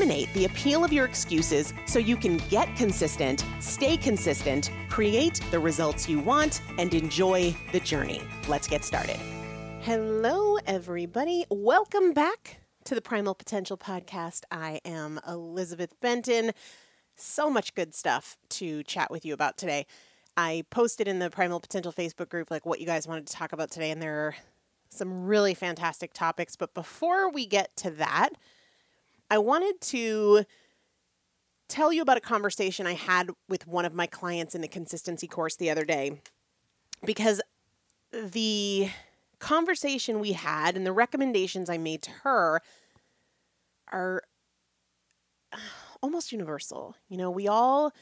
the appeal of your excuses so you can get consistent, stay consistent, create the results you want, and enjoy the journey. Let's get started. Hello, everybody. Welcome back to the Primal Potential Podcast. I am Elizabeth Benton. So much good stuff to chat with you about today. I posted in the Primal Potential Facebook group like what you guys wanted to talk about today, and there are some really fantastic topics. But before we get to that, I wanted to tell you about a conversation I had with one of my clients in the consistency course the other day because the conversation we had and the recommendations I made to her are almost universal. You know, we all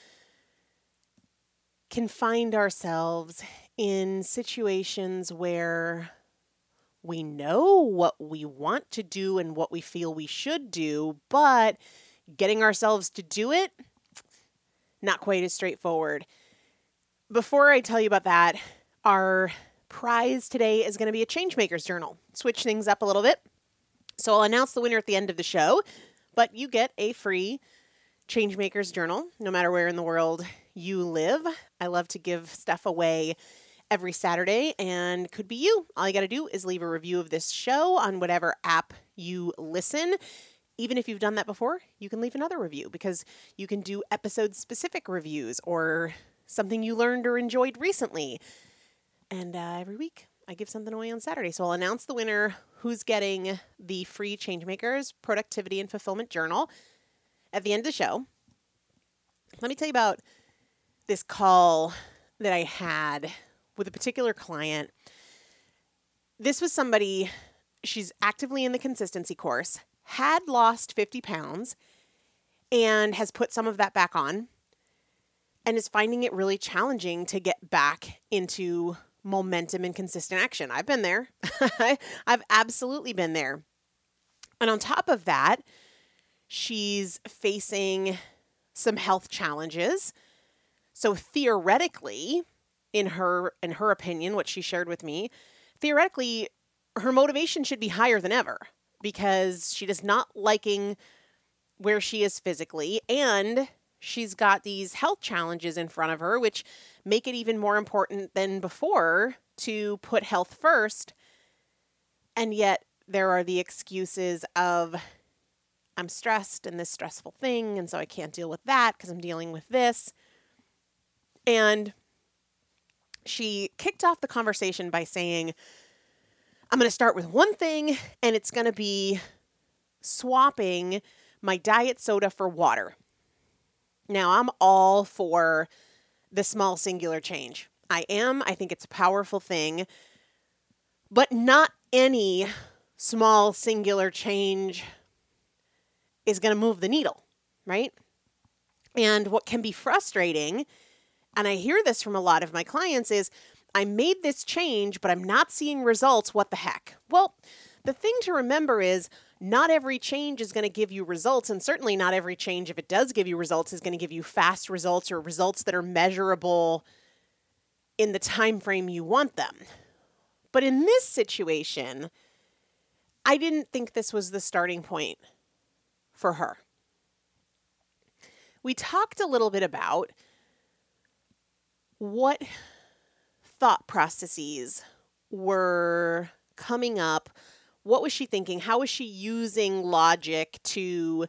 can find ourselves in situations where we know what we want to do and what we feel we should do, but getting ourselves to do it, not quite as straightforward. Before I tell you about that, our prize today is going to be a Changemakers Journal. Switch things up a little bit. So I'll announce the winner at the end of the show, but you get a free Changemakers Journal no matter where in the world you live. I love to give stuff away every Saturday and could be you. All you got to do is leave a review of this show on whatever app you listen. Even if you've done that before, you can leave another review because you can do episode specific reviews or something you learned or enjoyed recently. And uh, every week I give something away on Saturday. So I'll announce the winner who's getting the free Changemakers Productivity and Fulfillment Journal at the end of the show. Let me tell you about this call that I had with a particular client. This was somebody, she's actively in the consistency course, had lost 50 pounds, and has put some of that back on, and is finding it really challenging to get back into momentum and consistent action. I've been there. I've absolutely been there. And on top of that, she's facing some health challenges. So theoretically, in her in her opinion, what she shared with me, theoretically her motivation should be higher than ever because she does not liking where she is physically and she's got these health challenges in front of her which make it even more important than before to put health first. And yet there are the excuses of I'm stressed in this stressful thing and so I can't deal with that because I'm dealing with this. And she kicked off the conversation by saying, I'm going to start with one thing, and it's going to be swapping my diet soda for water. Now, I'm all for the small singular change. I am. I think it's a powerful thing, but not any small singular change is going to move the needle, right? And what can be frustrating and I hear this from a lot of my clients is I made this change, but I'm not seeing results. What the heck? Well, the thing to remember is not every change is going to give you results and certainly not every change if it does give you results is going to give you fast results or results that are measurable in the time frame you want them. But in this situation, I didn't think this was the starting point for her. We talked a little bit about what thought processes were coming up? What was she thinking? How was she using logic to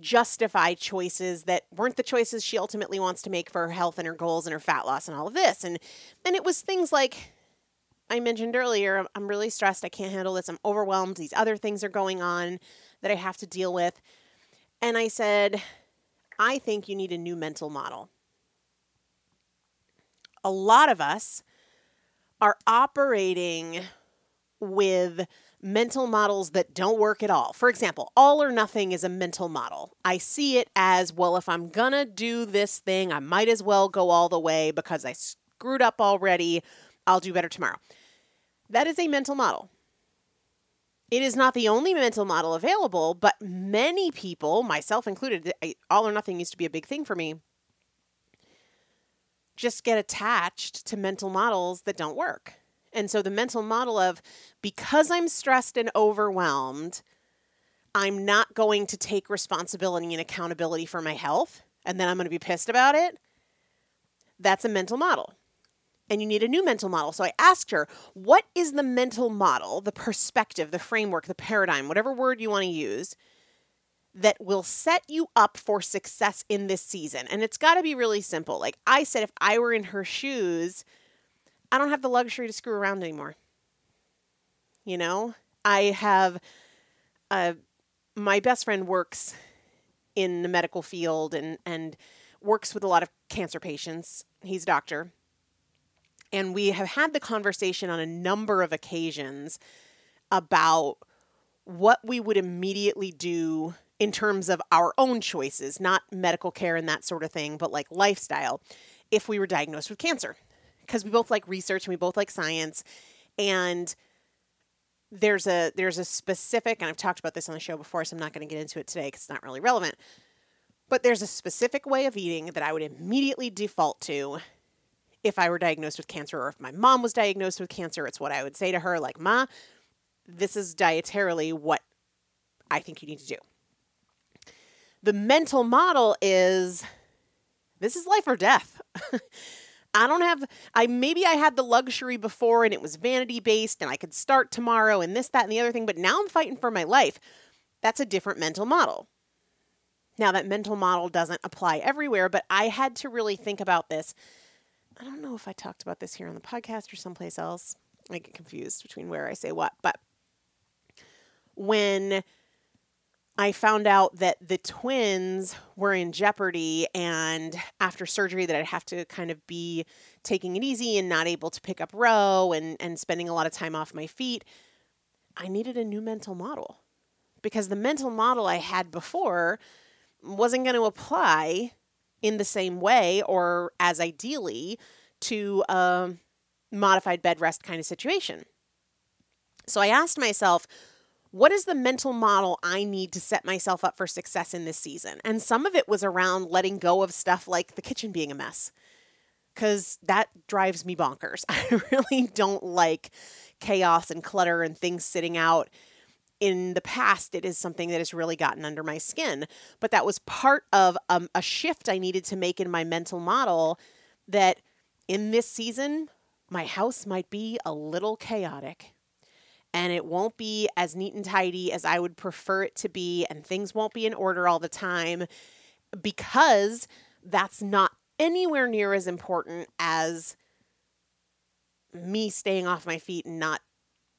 justify choices that weren't the choices she ultimately wants to make for her health and her goals and her fat loss and all of this? And and it was things like I mentioned earlier, I'm really stressed. I can't handle this. I'm overwhelmed. These other things are going on that I have to deal with. And I said, I think you need a new mental model a lot of us are operating with mental models that don't work at all. For example, all or nothing is a mental model. I see it as well, if I'm gonna do this thing, I might as well go all the way because I screwed up already. I'll do better tomorrow. That is a mental model. It is not the only mental model available, but many people, myself included, all or nothing used to be a big thing for me, just get attached to mental models that don't work. And so the mental model of because I'm stressed and overwhelmed, I'm not going to take responsibility and accountability for my health, and then I'm going to be pissed about it. That's a mental model and you need a new mental model. So I asked her, what is the mental model, the perspective, the framework, the paradigm, whatever word you want to use, that will set you up for success in this season? And it's got to be really simple. Like I said, if I were in her shoes, I don't have the luxury to screw around anymore. You know, I have, uh, my best friend works in the medical field and, and works with a lot of cancer patients. He's a doctor and we have had the conversation on a number of occasions about what we would immediately do in terms of our own choices, not medical care and that sort of thing, but like lifestyle, if we were diagnosed with cancer. Because we both like research and we both like science. And there's a there's a specific, and I've talked about this on the show before, so I'm not going to get into it today because it's not really relevant. But there's a specific way of eating that I would immediately default to if I were diagnosed with cancer or if my mom was diagnosed with cancer, it's what I would say to her like, "Ma, this is dietarily what I think you need to do." The mental model is this is life or death. I don't have I maybe I had the luxury before and it was vanity based and I could start tomorrow and this that and the other thing, but now I'm fighting for my life. That's a different mental model. Now that mental model doesn't apply everywhere, but I had to really think about this I don't know if I talked about this here on the podcast or someplace else. I get confused between where I say what. But when I found out that the twins were in jeopardy, and after surgery, that I'd have to kind of be taking it easy and not able to pick up Roman, and spending a lot of time off my feet, I needed a new mental model because the mental model I had before wasn't going to apply in the same way or as ideally to a modified bed rest kind of situation. So I asked myself, what is the mental model I need to set myself up for success in this season? And some of it was around letting go of stuff like the kitchen being a mess, because that drives me bonkers. I really don't like chaos and clutter and things sitting out in the past, it is something that has really gotten under my skin. But that was part of um, a shift I needed to make in my mental model that in this season, my house might be a little chaotic and it won't be as neat and tidy as I would prefer it to be, and things won't be in order all the time because that's not anywhere near as important as me staying off my feet and not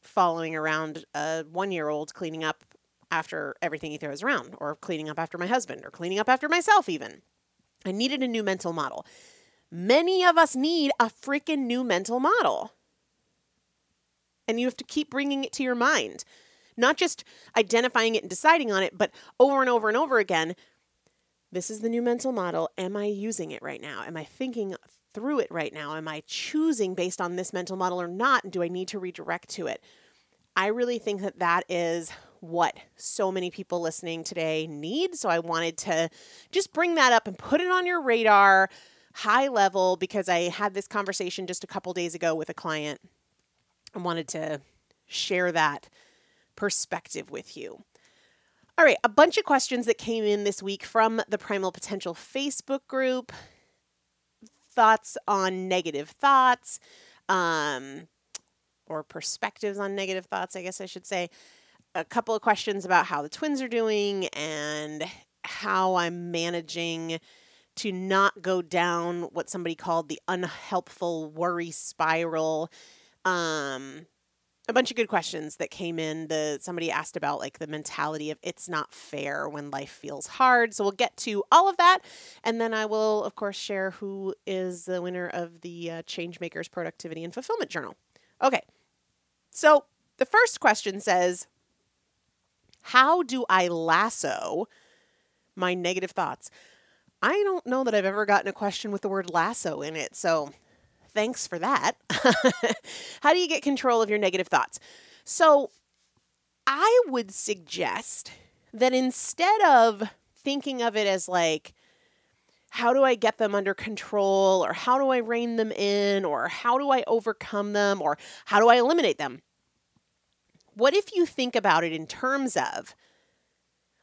following around a one year old cleaning up after everything he throws around, or cleaning up after my husband, or cleaning up after myself, even. I needed a new mental model. Many of us need a freaking new mental model. And you have to keep bringing it to your mind, not just identifying it and deciding on it, but over and over and over again. This is the new mental model. Am I using it right now? Am I thinking through it right now? Am I choosing based on this mental model or not? And do I need to redirect to it? I really think that that is what so many people listening today need. So I wanted to just bring that up and put it on your radar high level because I had this conversation just a couple days ago with a client and wanted to share that perspective with you. All right, a bunch of questions that came in this week from the Primal Potential Facebook group thoughts on negative thoughts, um, or perspectives on negative thoughts, I guess I should say. A couple of questions about how the twins are doing and how I'm managing to not go down what somebody called the unhelpful worry spiral. Um, a bunch of good questions that came in. The somebody asked about like the mentality of it's not fair when life feels hard. So we'll get to all of that, and then I will of course share who is the winner of the uh, Changemakers Productivity and Fulfillment Journal. Okay, so the first question says, "How do I lasso my negative thoughts?" I don't know that I've ever gotten a question with the word lasso in it, so thanks for that. How do you get control of your negative thoughts? So, I would suggest that instead of thinking of it as like, how do I get them under control, or how do I rein them in, or how do I overcome them, or how do I eliminate them? What if you think about it in terms of,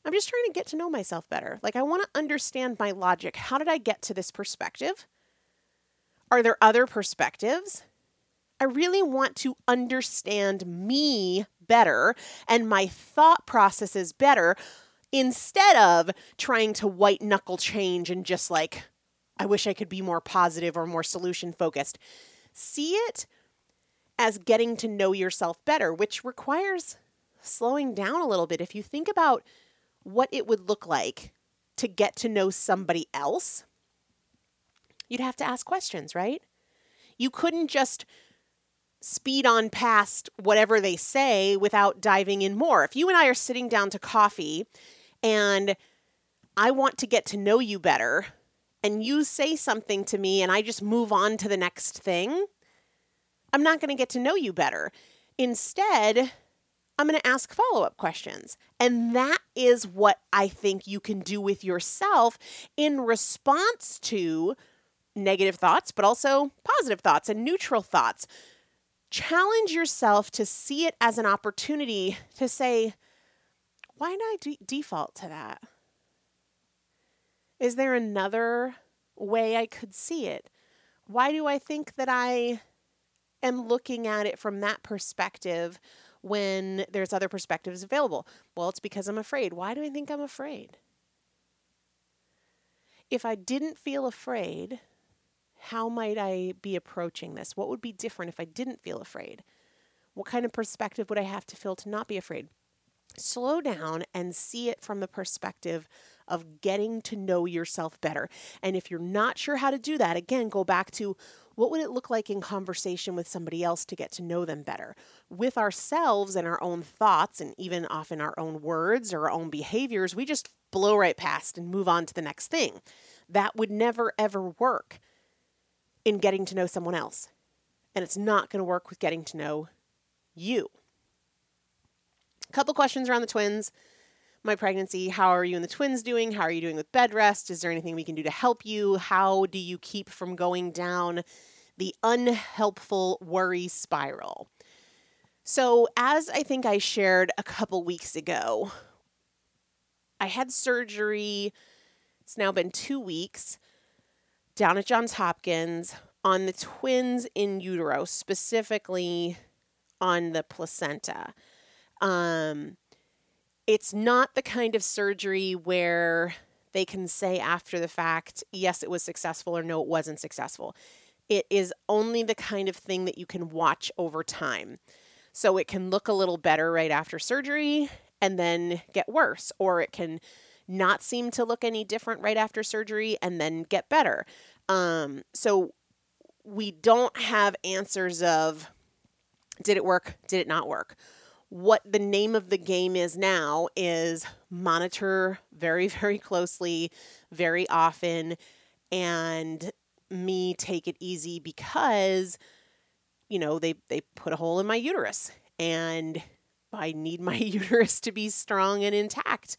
I'm just trying to get to know myself better. Like, I want to understand my logic. How did I get to this perspective? Are there other perspectives? I really want to understand me better and my thought processes better instead of trying to white knuckle change and just like, I wish I could be more positive or more solution focused. See it as getting to know yourself better, which requires slowing down a little bit. If you think about what it would look like to get to know somebody else, you'd have to ask questions, right? You couldn't just speed on past whatever they say without diving in more. If you and I are sitting down to coffee and I want to get to know you better, and you say something to me and I just move on to the next thing, I'm not going to get to know you better. Instead, I'm going to ask follow up questions. And that is what I think you can do with yourself in response to negative thoughts, but also positive thoughts and neutral thoughts. Challenge yourself to see it as an opportunity to say, why did I de- default to that? Is there another way I could see it? Why do I think that I am looking at it from that perspective when there's other perspectives available? Well, it's because I'm afraid. Why do I think I'm afraid? If I didn't feel afraid, how might I be approaching this? What would be different if I didn't feel afraid? What kind of perspective would I have to feel to not be afraid? Slow down and see it from the perspective of getting to know yourself better. And if you're not sure how to do that, again, go back to what would it look like in conversation with somebody else to get to know them better? With ourselves and our own thoughts, and even often our own words or our own behaviors, we just blow right past and move on to the next thing. That would never, ever work in getting to know someone else. And it's not going to work with getting to know you. A couple questions around the twins. My pregnancy, how are you and the twins doing? How are you doing with bed rest? Is there anything we can do to help you? How do you keep from going down the unhelpful worry spiral? So, as I think I shared a couple weeks ago, I had surgery. It's now been two weeks down at Johns Hopkins on the twins in utero, specifically on the placenta. Um, it's not the kind of surgery where they can say after the fact, yes, it was successful or no, it wasn't successful. It is only the kind of thing that you can watch over time. So it can look a little better right after surgery and then get worse, or it can not seem to look any different right after surgery and then get better. Um, so we don't have answers of did it work, did it not work. What the name of the game is now is monitor very, very closely, very often, and me take it easy because, you know, they, they put a hole in my uterus and I need my uterus to be strong and intact.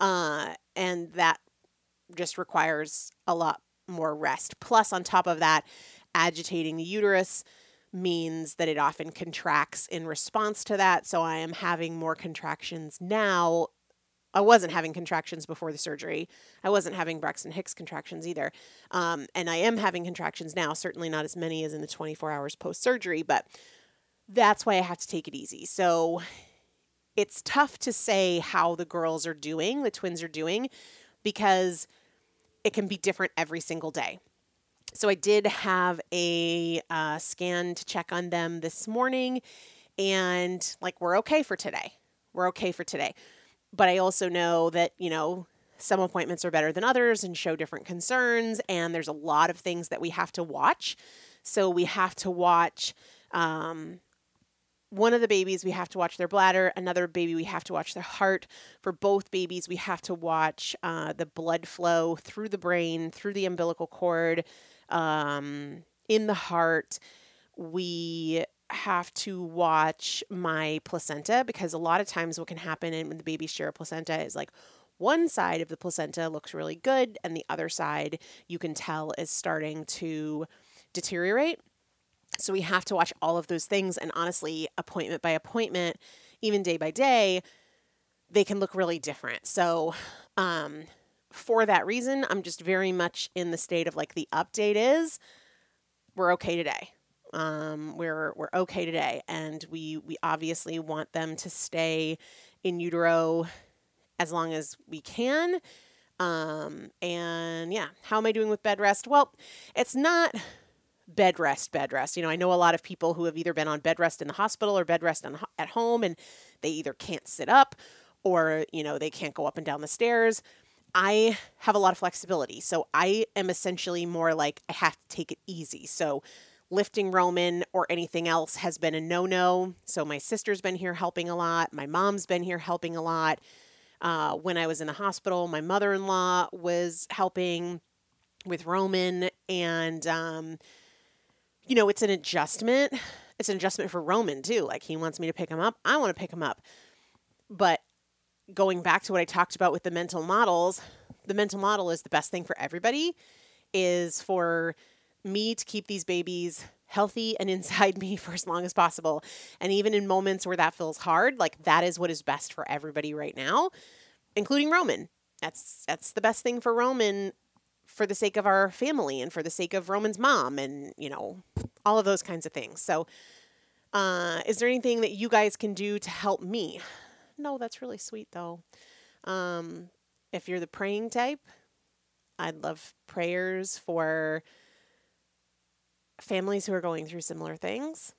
Uh, and that just requires a lot more rest. Plus, on top of that, agitating the uterus means that it often contracts in response to that. So I am having more contractions now. I wasn't having contractions before the surgery. I wasn't having Braxton Hicks contractions either. Um, and I am having contractions now, certainly not as many as in the 24 hours post surgery, but that's why I have to take it easy. So it's tough to say how the girls are doing, the twins are doing, because it can be different every single day. So I did have a uh, scan to check on them this morning, and like we're okay for today. We're okay for today. But I also know that, you know, some appointments are better than others and show different concerns, and there's a lot of things that we have to watch. So we have to watch um, one of the babies, we have to watch their bladder. Another baby, we have to watch their heart. For both babies, we have to watch uh, the blood flow through the brain, through the umbilical cord, um, in the heart, we have to watch my placenta because a lot of times what can happen when the babies share a placenta is like one side of the placenta looks really good and the other side you can tell is starting to deteriorate. So we have to watch all of those things and honestly, appointment by appointment, even day by day, they can look really different. So um for that reason, I'm just very much in the state of like the update is we're okay today. Um, we're we're okay today, and we we obviously want them to stay in utero as long as we can. Um, and yeah, how am I doing with bed rest? Well, it's not bed rest, bed rest. You know, I know a lot of people who have either been on bed rest in the hospital or bed rest on, at home, and they either can't sit up or you know they can't go up and down the stairs. I have a lot of flexibility. So I am essentially more like I have to take it easy. So lifting Roman or anything else has been a no no. So my sister's been here helping a lot. My mom's been here helping a lot. Uh, when I was in the hospital, my mother in law was helping with Roman. And, um, you know, it's an adjustment. It's an adjustment for Roman too. Like he wants me to pick him up. I want to pick him up. But going back to what I talked about with the mental models, the mental model is the best thing for everybody is for me to keep these babies healthy and inside me for as long as possible. And even in moments where that feels hard, like that is what is best for everybody right now, including Roman. That's that's the best thing for Roman for the sake of our family and for the sake of Roman's mom and, you know, all of those kinds of things. So, uh, is there anything that you guys can do to help me? No, that's really sweet though. Um, if you're the praying type, I'd love prayers for families who are going through similar things.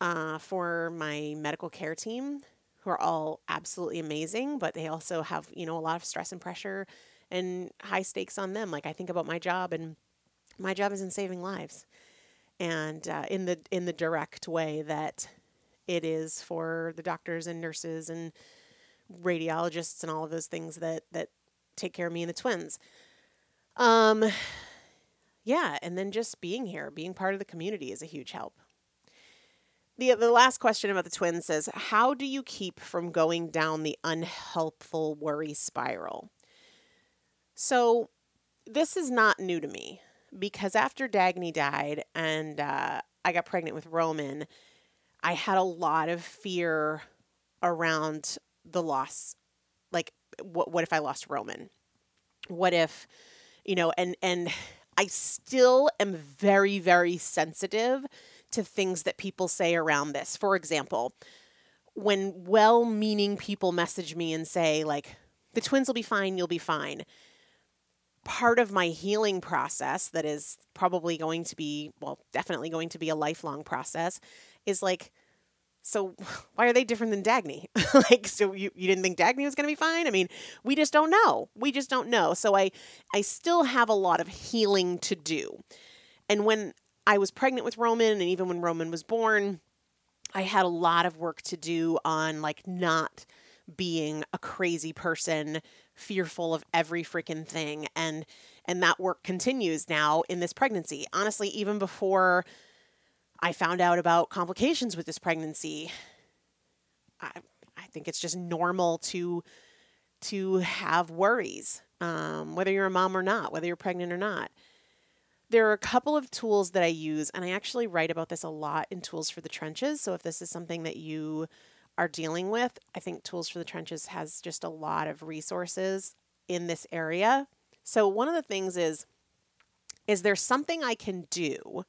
Uh, for my medical care team, who are all absolutely amazing, but they also have, you know, a lot of stress and pressure and high stakes on them. Like I think about my job, and my job is in saving lives, and uh, in the in the direct way that it is for the doctors and nurses and radiologists and all of those things that that take care of me and the twins. Um yeah, and then just being here, being part of the community is a huge help. The, the last question about the twins says, How do you keep from going down the unhelpful worry spiral? So, this is not new to me because after Dagny died and uh, I got pregnant with Roman, I had a lot of fear around the loss. Like, what what if I lost Roman? What if, you know, and and I still am very very sensitive to things that people say around this. For example, when well-meaning people message me and say like, "The twins will be fine, you'll be fine." Part of my healing process that is probably going to be, well, definitely going to be a lifelong process is like, so why are they different than Dagny? like, so you, you didn't think Dagny was going to be fine? I mean, we just don't know. We just don't know. So I, I still have a lot of healing to do. And when I was pregnant with Roman and even when Roman was born, I had a lot of work to do on like not being a crazy person, fearful of every freaking thing. And, and that work continues now in this pregnancy. Honestly, even before I found out about complications with this pregnancy. I, I think it's just normal to to have worries, um, whether you're a mom or not, whether you're pregnant or not. There are a couple of tools that I use, and I actually write about this a lot in Tools for the Trenches. So if this is something that you are dealing with, I think Tools for the Trenches has just a lot of resources in this area. So one of the things is is there something I can do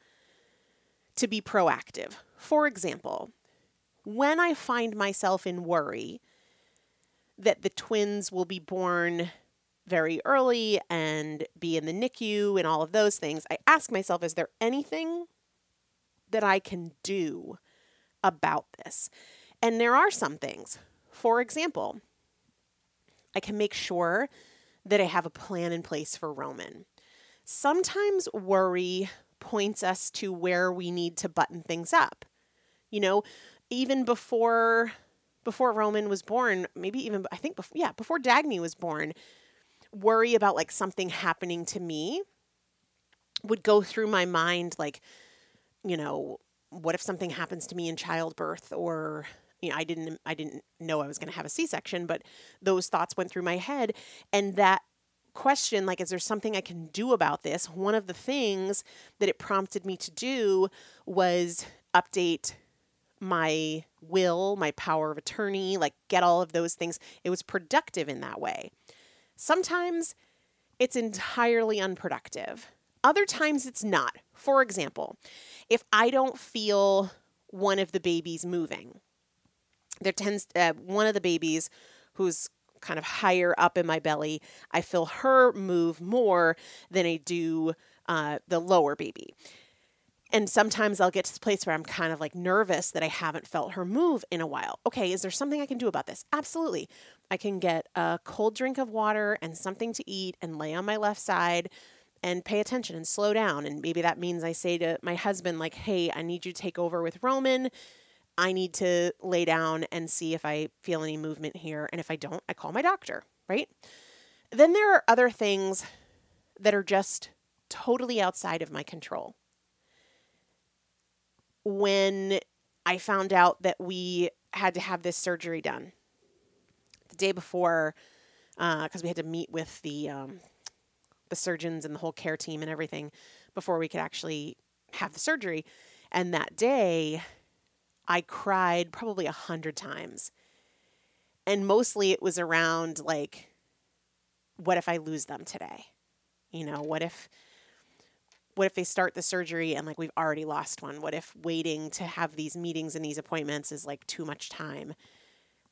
to be proactive. For example, when I find myself in worry that the twins will be born very early and be in the NICU and all of those things, I ask myself, is there anything that I can do about this? And there are some things. For example, I can make sure that I have a plan in place for Roman. Sometimes worry points us to where we need to button things up. You know, even before before Roman was born, maybe even I think before, yeah, before Dagny was born, worry about like something happening to me would go through my mind like, you know, what if something happens to me in childbirth or you know, I didn't I didn't know I was going to have a C-section, but those thoughts went through my head and that question like is there something I can do about this? One of the things that it prompted me to do was update my will, my power of attorney, like get all of those things. It was productive in that way. Sometimes it's entirely unproductive. Other times it's not. For example, if I don't feel one of the babies moving, there tends uh, one of the babies who's kind of higher up in my belly, I feel her move more than I do uh, the lower baby. And sometimes I'll get to the place where I'm kind of like nervous that I haven't felt her move in a while. Okay, is there something I can do about this? Absolutely. I can get a cold drink of water and something to eat and lay on my left side and pay attention and slow down. And maybe that means I say to my husband, like, hey, I need you to take over with Roman. I need to lay down and see if I feel any movement here. And if I don't, I call my doctor, right? Then there are other things that are just totally outside of my control when I found out that we had to have this surgery done the day before, because uh, we had to meet with the um, the surgeons and the whole care team and everything before we could actually have the surgery. And that day, I cried probably a hundred times, and mostly it was around like, what if I lose them today? You know, what if what if they start the surgery and like we've already lost one? What if waiting to have these meetings and these appointments is like too much time?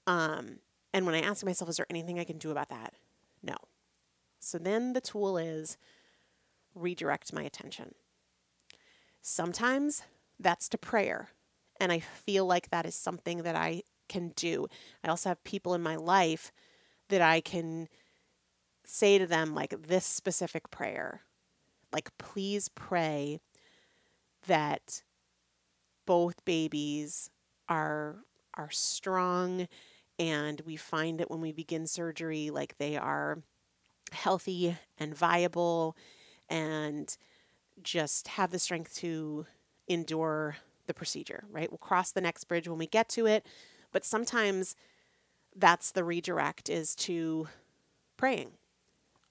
Um, and when I ask myself, is there anything I can do about that? No. So then the tool is redirect my attention. Sometimes that's to prayer. And I feel like that is something that I can do. I also have people in my life that I can say to them, like, this specific prayer like please pray that both babies are are strong and we find that when we begin surgery like they are healthy and viable and just have the strength to endure the procedure, right? We'll cross the next bridge when we get to it, but sometimes that's the redirect is to praying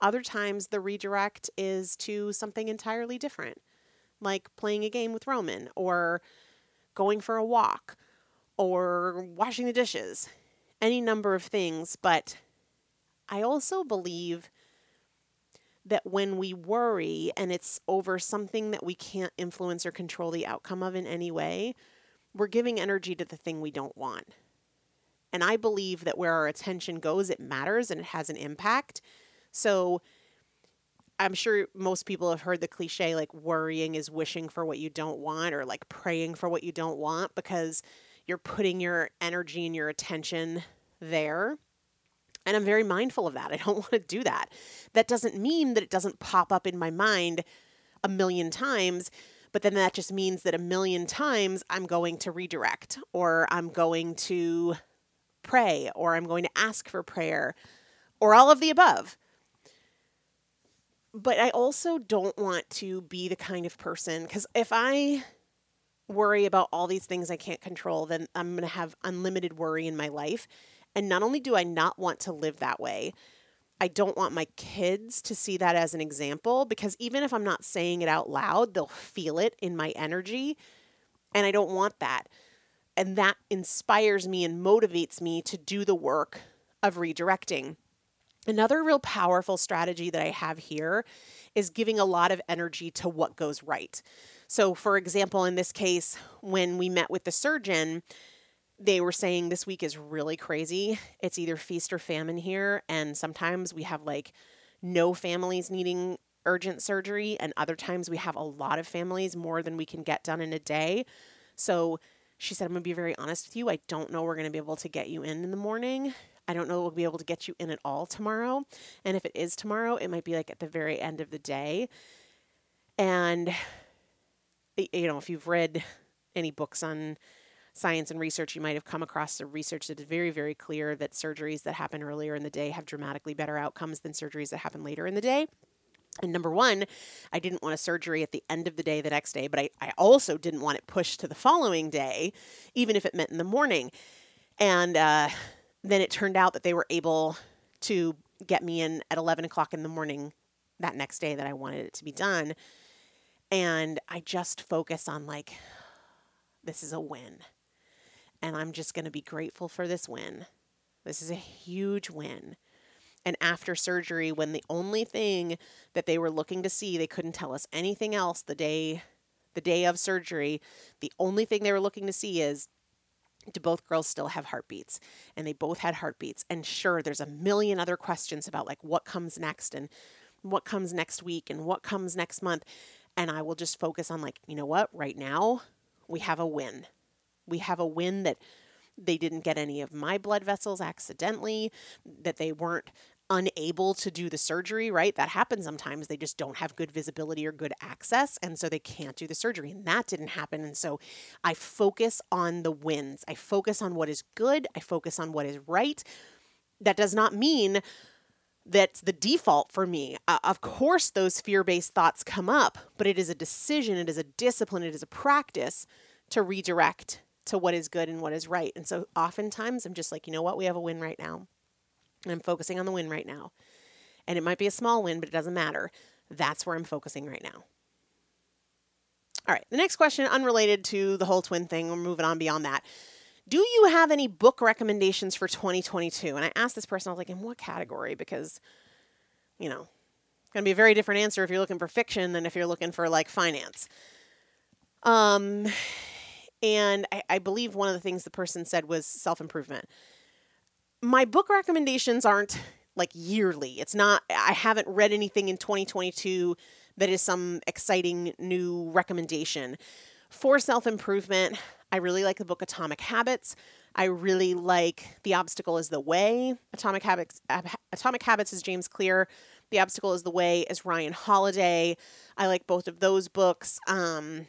other times, the redirect is to something entirely different, like playing a game with Roman or going for a walk or washing the dishes, any number of things. But I also believe that when we worry and it's over something that we can't influence or control the outcome of in any way, we're giving energy to the thing we don't want. And I believe that where our attention goes, it matters and it has an impact. So I'm sure most people have heard the cliche like worrying is wishing for what you don't want or like praying for what you don't want because you're putting your energy and your attention there. And I'm very mindful of that. I don't want to do that. That doesn't mean that it doesn't pop up in my mind a million times, but then that just means that a million times I'm going to redirect or I'm going to pray or I'm going to ask for prayer or all of the above but I also don't want to be the kind of person because if I worry about all these things I can't control, then I'm going to have unlimited worry in my life. And not only do I not want to live that way, I don't want my kids to see that as an example because even if I'm not saying it out loud, they'll feel it in my energy. And I don't want that. And that inspires me and motivates me to do the work of redirecting. Another real powerful strategy that I have here is giving a lot of energy to what goes right. So, for example, in this case, when we met with the surgeon, they were saying this week is really crazy. It's either feast or famine here. And sometimes we have like no families needing urgent surgery, and other times we have a lot of families, more than we can get done in a day. So, she said, I'm going to be very honest with you. I don't know we're going to be able to get you in in the morning. I don't know we'll be able to get you in at all tomorrow. And if it is tomorrow, it might be like at the very end of the day. And, you know, if you've read any books on science and research, you might have come across the research that is very, very clear that surgeries that happen earlier in the day have dramatically better outcomes than surgeries that happen later in the day. And number one, I didn't want a surgery at the end of the day the next day, but I, I also didn't want it pushed to the following day, even if it meant in the morning. And uh, then it turned out that they were able to get me in at 11 o'clock in the morning that next day that I wanted it to be done. And I just focus on, like, this is a win. And I'm just going to be grateful for this win. This is a huge win. And after surgery, when the only thing that they were looking to see, they couldn't tell us anything else the day the day of surgery, the only thing they were looking to see is do both girls still have heartbeats? And they both had heartbeats. And sure, there's a million other questions about like what comes next and what comes next week and what comes next month. And I will just focus on like, you know what? Right now, we have a win. We have a win that they didn't get any of my blood vessels accidentally, that they weren't unable to do the surgery, right? That happens sometimes. They just don't have good visibility or good access. And so they can't do the surgery. And that didn't happen. And so I focus on the wins. I focus on what is good. I focus on what is right. That does not mean that's the default for me. Uh, of course, those fear based thoughts come up, but it is a decision, it is a discipline, it is a practice to redirect to what is good and what is right. And so oftentimes I'm just like, you know what? We have a win right now. And I'm focusing on the win right now. And it might be a small win, but it doesn't matter. That's where I'm focusing right now. All right, the next question, unrelated to the whole twin thing, we're moving on beyond that. Do you have any book recommendations for 2022? And I asked this person, I was like, in what category? Because, you know, it's going to be a very different answer if you're looking for fiction than if you're looking for like finance. Um, and I, I believe one of the things the person said was self improvement. My book recommendations aren't like yearly. It's not, I haven't read anything in 2022 that is some exciting new recommendation. For self improvement, I really like the book Atomic Habits. I really like The Obstacle is the Way. Atomic Habits Atomic Habits is James Clear. The Obstacle is the Way is Ryan Holiday. I like both of those books. Um,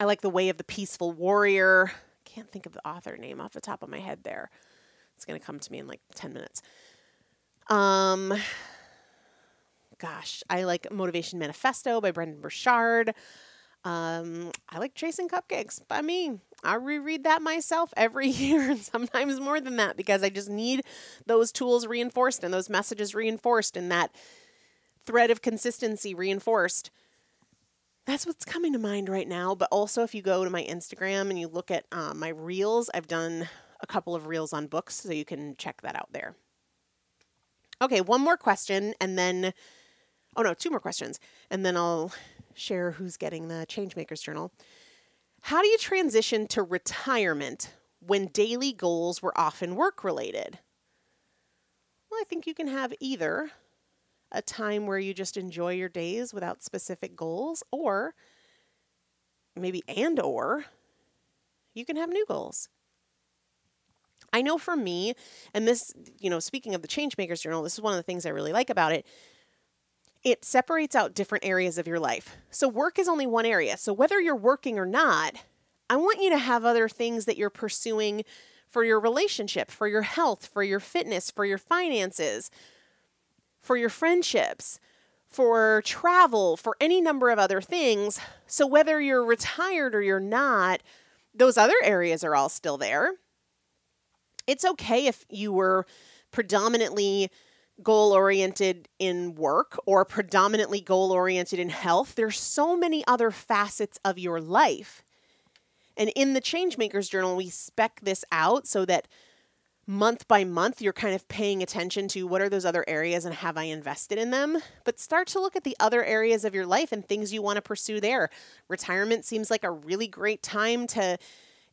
I like The Way of the Peaceful Warrior. Can't think of the author name off the top of my head there. It's going to come to me in like 10 minutes. Um gosh, I like Motivation Manifesto by Brendon Burchard. Um, I like Chasing Cupcakes by me. I reread that myself every year and sometimes more than that because I just need those tools reinforced and those messages reinforced and that thread of consistency reinforced. That's what's coming to mind right now. But also, if you go to my Instagram and you look at uh, my reels, I've done a couple of reels on books, so you can check that out there. Okay, one more question, and then, oh no, two more questions, and then I'll share who's getting the Changemakers Journal. How do you transition to retirement when daily goals were often work related? Well, I think you can have either a time where you just enjoy your days without specific goals, or maybe and or you can have new goals. I know for me, and this, you know, speaking of the Changemakers Journal, this is one of the things I really like about it. It separates out different areas of your life. So, work is only one area. So, whether you're working or not, I want you to have other things that you're pursuing for your relationship, for your health, for your fitness, for your finances, for your friendships, for travel, for any number of other things. So, whether you're retired or you're not, those other areas are all still there it's okay if you were predominantly goal oriented in work or predominantly goal oriented in health. There's so many other facets of your life. And in the Changemakers Journal, we spec this out so that month by month you're kind of paying attention to what are those other areas and have I invested in them? But start to look at the other areas of your life and things you want to pursue there. Retirement seems like a really great time to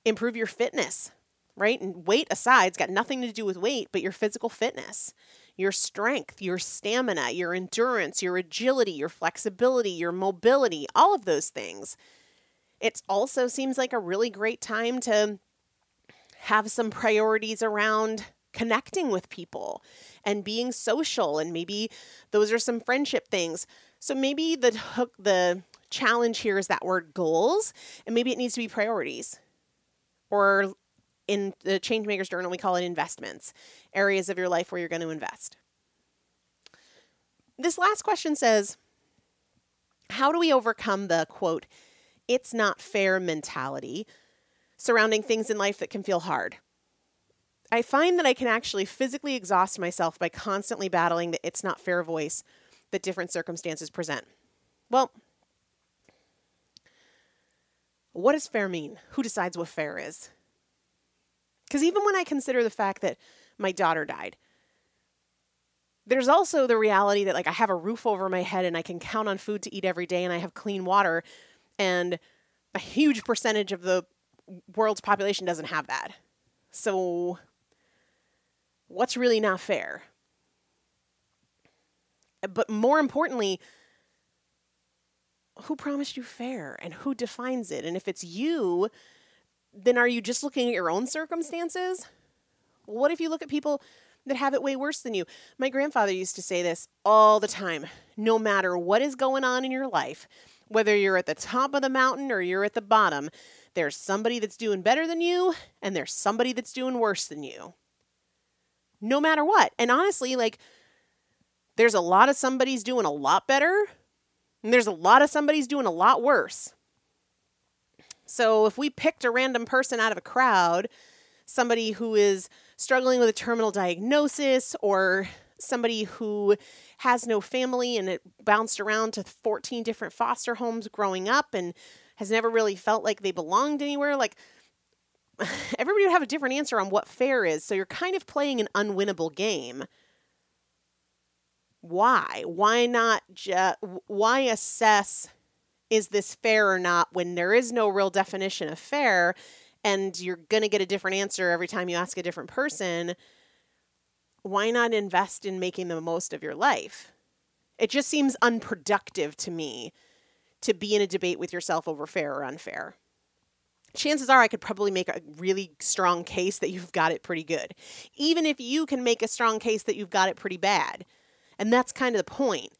improve your fitness right? And weight aside, it's got nothing to do with weight, but your physical fitness, your strength, your stamina, your endurance, your agility, your flexibility, your mobility, all of those things. It also seems like a really great time to have some priorities around connecting with people and being social and maybe those are some friendship things. So maybe the hook the challenge here is that word goals and maybe it needs to be priorities or in the Changemakers Journal, we call it investments, areas of your life where you're going to invest. This last question says How do we overcome the quote, it's not fair mentality surrounding things in life that can feel hard? I find that I can actually physically exhaust myself by constantly battling the it's not fair voice that different circumstances present. Well, what does fair mean? Who decides what fair is? Because even when I consider the fact that my daughter died, there's also the reality that like I have a roof over my head and I can count on food to eat every day and I have clean water and a huge percentage of the world's population doesn't have that. So what's really not fair? But more importantly, who promised you fair and who defines it? And if it's you, then are you just looking at your own circumstances? What if you look at people that have it way worse than you? My grandfather used to say this all the time no matter what is going on in your life, whether you're at the top of the mountain or you're at the bottom, there's somebody that's doing better than you and there's somebody that's doing worse than you. No matter what. And honestly, like, there's a lot of somebody's doing a lot better and there's a lot of somebody's doing a lot worse. So if we picked a random person out of a crowd, somebody who is struggling with a terminal diagnosis or somebody who has no family and it bounced around to 14 different foster homes growing up and has never really felt like they belonged anywhere like everybody would have a different answer on what fair is so you're kind of playing an unwinnable game why? Why not just why assess is this fair or not when there is no real definition of fair and you're going to get a different answer every time you ask a different person? Why not invest in making the most of your life? It just seems unproductive to me to be in a debate with yourself over fair or unfair. Chances are I could probably make a really strong case that you've got it pretty good. Even if you can make a strong case that you've got it pretty bad and that's kind of the point.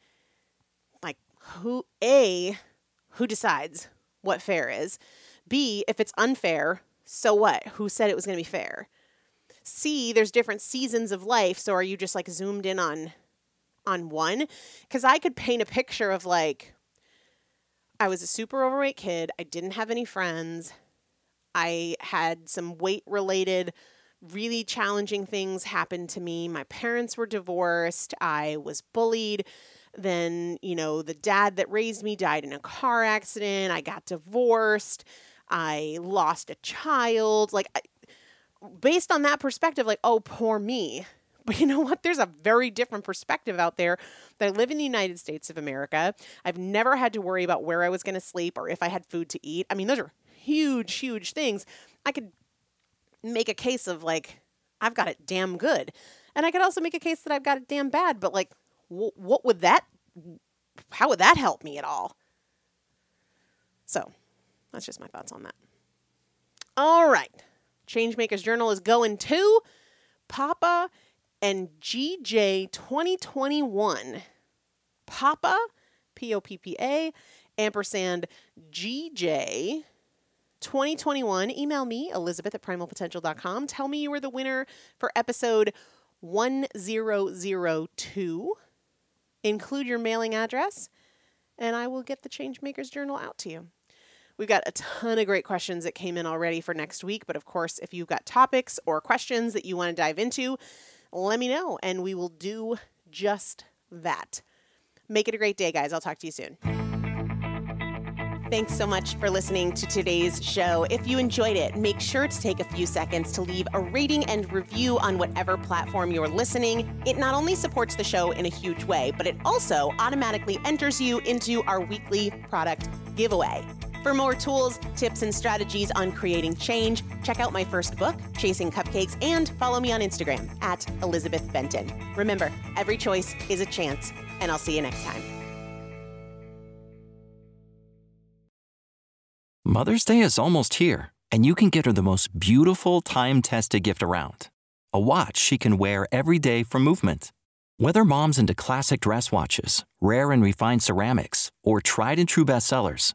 Like, who, A, who decides what fair is? B, if it's unfair, so what? Who said it was going to be fair? C, there's different seasons of life, so are you just like zoomed in on on one? Cuz I could paint a picture of like I was a super overweight kid, I didn't have any friends. I had some weight related really challenging things happened to me. My parents were divorced. I was bullied. Then, you know, the dad that raised me died in a car accident. I got divorced. I lost a child. Like, I, based on that perspective, like, oh, poor me. But you know what? There's a very different perspective out there that I live in the United States of America. I've never had to worry about where I was going to sleep or if I had food to eat. I mean, those are huge, huge things. I could make a case of like I've got it damn good, and I could also make a case that I've got it damn bad. But like, wh- what would that? How would that help me at all? So, that's just my thoughts on that. All right, Changemakers Journal is going to Poppa and GJ 2021. Poppa, P O P P A, ampersand GJ 2021, email me, Elizabeth at primalpotential.com. Tell me you were the winner for episode 1002. Include your mailing address, and I will get the Changemakers Journal out to you. We've got a ton of great questions that came in already for next week, but of course, if you've got topics or questions that you want to dive into, let me know, and we will do just that. Make it a great day, guys. I'll talk to you soon. Thanks so much for listening to today's show. If you enjoyed it, make sure to take a few seconds to leave a rating and review on whatever platform you're listening. It not only supports the show in a huge way, but it also automatically enters you into our weekly product giveaway. For more tools, tips, and strategies on creating change, check out my first book, Chasing Cupcakes, and follow me on Instagram at Elizabeth Benton. Remember, every choice is a chance, and I'll see you next time. Mother's Day is almost here, and you can get her the most beautiful time tested gift around a watch she can wear every day from Movement. Whether mom's into classic dress watches, rare and refined ceramics, or tried and true bestsellers,